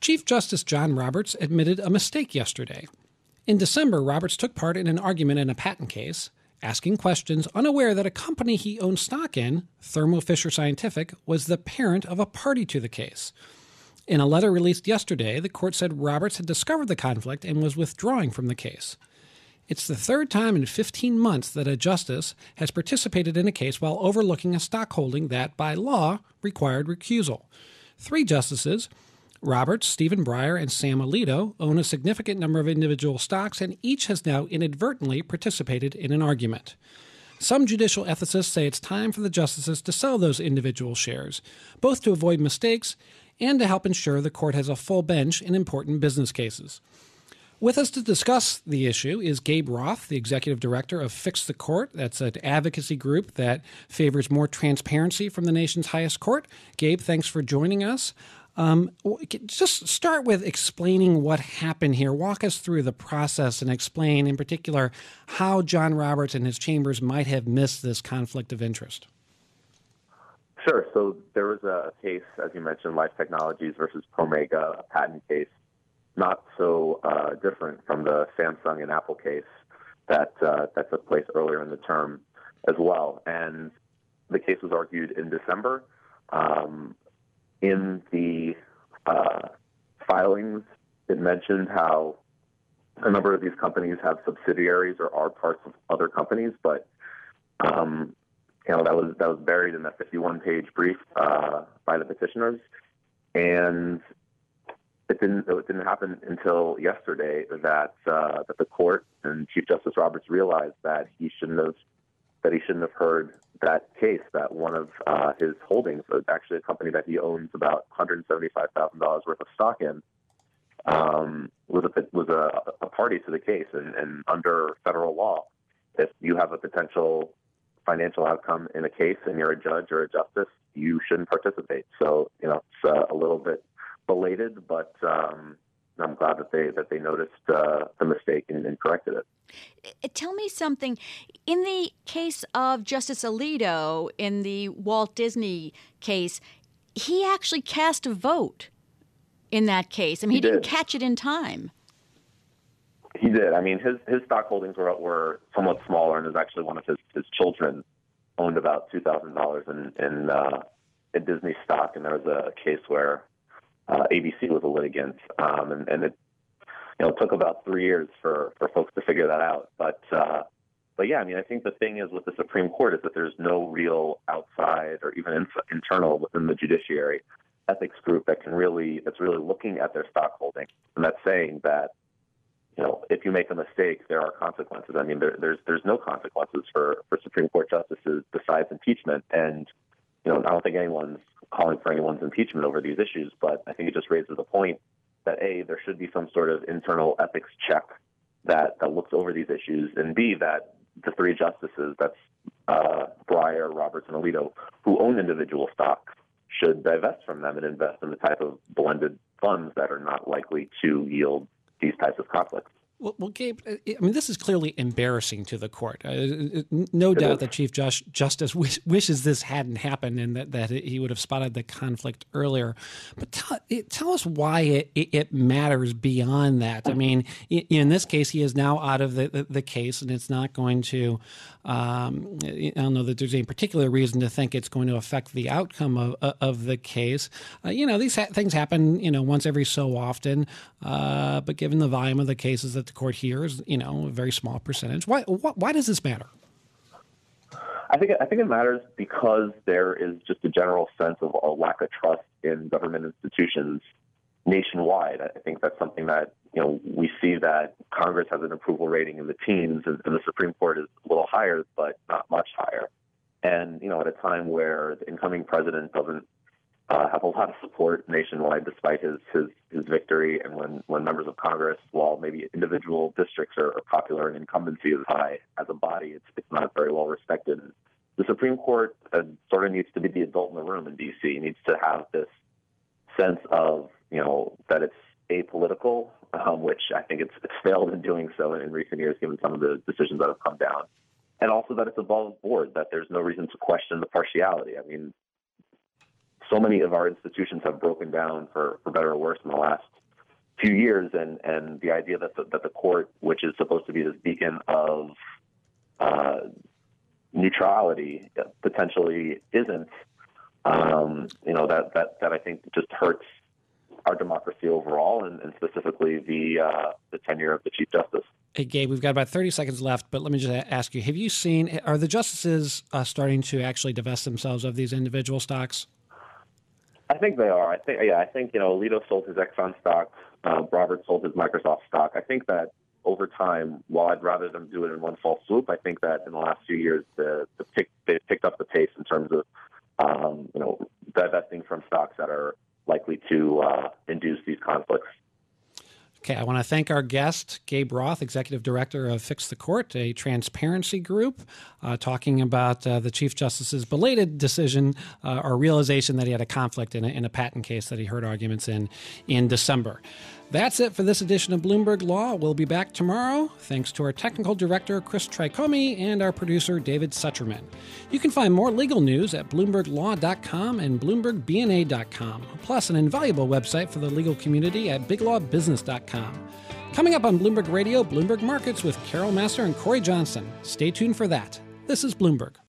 Chief Justice John Roberts admitted a mistake yesterday. In December, Roberts took part in an argument in a patent case, asking questions, unaware that a company he owned stock in, Thermo Fisher Scientific, was the parent of a party to the case. In a letter released yesterday, the court said Roberts had discovered the conflict and was withdrawing from the case. It's the third time in 15 months that a justice has participated in a case while overlooking a stockholding that, by law, required recusal. Three justices, Roberts, Stephen Breyer, and Sam Alito, own a significant number of individual stocks, and each has now inadvertently participated in an argument. Some judicial ethicists say it's time for the justices to sell those individual shares, both to avoid mistakes and to help ensure the court has a full bench in important business cases. With us to discuss the issue is Gabe Roth, the executive director of Fix the Court. That's an advocacy group that favors more transparency from the nation's highest court. Gabe, thanks for joining us. Um, just start with explaining what happened here. Walk us through the process and explain, in particular, how John Roberts and his chambers might have missed this conflict of interest. Sure. So there was a case, as you mentioned, Life Technologies versus Promega, a patent case not so uh, different from the Samsung and Apple case that uh, that took place earlier in the term as well. And the case was argued in December. Um, in the uh, filings, it mentioned how a number of these companies have subsidiaries or are parts of other companies, but um, you know that was that was buried in that 51-page brief uh, by the petitioners, and it didn't it didn't happen until yesterday that uh, that the court and Chief Justice Roberts realized that he shouldn't have that he shouldn't have heard that case that one of uh, his holdings, actually a company that he owns about one hundred seventy five thousand dollars worth of stock in, um, was a was a, a party to the case, and, and under federal law, if you have a potential financial outcome in a case and you're a judge or a justice, you shouldn't participate. So you know it's uh, a little bit belated, but um, I'm glad that they that they noticed uh, the mistake and, and, corrected it. Uh, tell me something. In the case of Justice Alito, in the Walt Disney case, he actually cast a vote in that case. I mean, he, he didn't did. catch it in time. He did. I mean, his his stock holdings were were somewhat smaller, and is actually one of his his children owned about two thousand dollars in in, uh, in Disney stock, and there was a case where uh, ABC was a litigant, um, and, and it you know took about three years for for folks to figure that out. But uh, but yeah, I mean, I think the thing is with the Supreme Court is that there's no real outside or even in, internal within the judiciary ethics group that can really that's really looking at their stock holding and that's saying that you know if you make a mistake there are consequences. I mean, there, there's there's no consequences for for Supreme Court justices besides impeachment and you know, I don't think anyone's calling for anyone's impeachment over these issues, but I think it just raises the point that A, there should be some sort of internal ethics check that, that looks over these issues, and B, that the three justices, that's uh, Breyer, Roberts, and Alito, who own individual stocks, should divest from them and invest in the type of blended funds that are not likely to yield these types of conflicts. Well, well, Gabe, uh, I mean, this is clearly embarrassing to the court. Uh, no doubt that Chief Justice wish, wishes this hadn't happened and that, that he would have spotted the conflict earlier. But tell, tell us why it, it, matters beyond that. I mean, in this case, he is now out of the, the, the case, and it's not going to um, I don't know that there's any particular reason to think it's going to affect the outcome of, of the case. Uh, you know, these ha- things happen, you know, once every so often. Uh, but given the volume of the cases that the court hears, you know, a very small percentage. Why, why, why does this matter? I think I think it matters because there is just a general sense of a lack of trust in government institutions nationwide. I think that's something that you know we see that Congress has an approval rating in the teens, and, the Supreme Court is a little higher, but not much higher. And you know, at a time where the incoming president doesn't uh, have a lot of support nationwide, despite his his his victory, and when when members of Congress, while maybe individual districts are, are popular and incumbency is high, as a body, it's it's not very well respected. The Supreme Court uh, sort of needs to be the adult in the room in D.C. It needs to have this sense of you know that it's apolitical, um, which I think it's, it's failed in doing so in, in recent years, given some of the decisions that have come down, and also that it's above board, that there's no reason to question the partiality. I mean, so many of our institutions have broken down for, for better or worse in the last few years, and, and the idea that the, that the court, which is supposed to be this beacon of uh, neutrality, potentially isn't. Um, you know that that that I think just hurts our democracy overall, and, and specifically the uh, the tenure of the chief justice. Hey, Gabe, we've got about 30 seconds left, but let me just ask you: Have you seen are the justices uh, starting to actually divest themselves of these individual stocks? I think they are. I think yeah. I think you know Alito sold his Exxon stock. Uh, Roberts sold his Microsoft stock. I think that over time, while I'd rather them do it in one fall swoop, I think that in the last few years, the, the pick, they've picked up the pace in terms of um, you know divesting from stocks that are likely to uh, induce these conflicts. Okay, I want to thank our guest, Gabe Roth, Executive Director of Fix the Court, a transparency group, uh, talking about uh, the Chief Justice's belated decision uh, or realization that he had a conflict in a, in a patent case that he heard arguments in in December. That's it for this edition of Bloomberg Law. We'll be back tomorrow. Thanks to our technical director, Chris Tricomi, and our producer, David Sucherman. You can find more legal news at BloombergLaw.com and BloombergBNA.com, plus an invaluable website for the legal community at BigLawBusiness.com. Coming up on Bloomberg Radio, Bloomberg Markets with Carol Massar and Cory Johnson. Stay tuned for that. This is Bloomberg.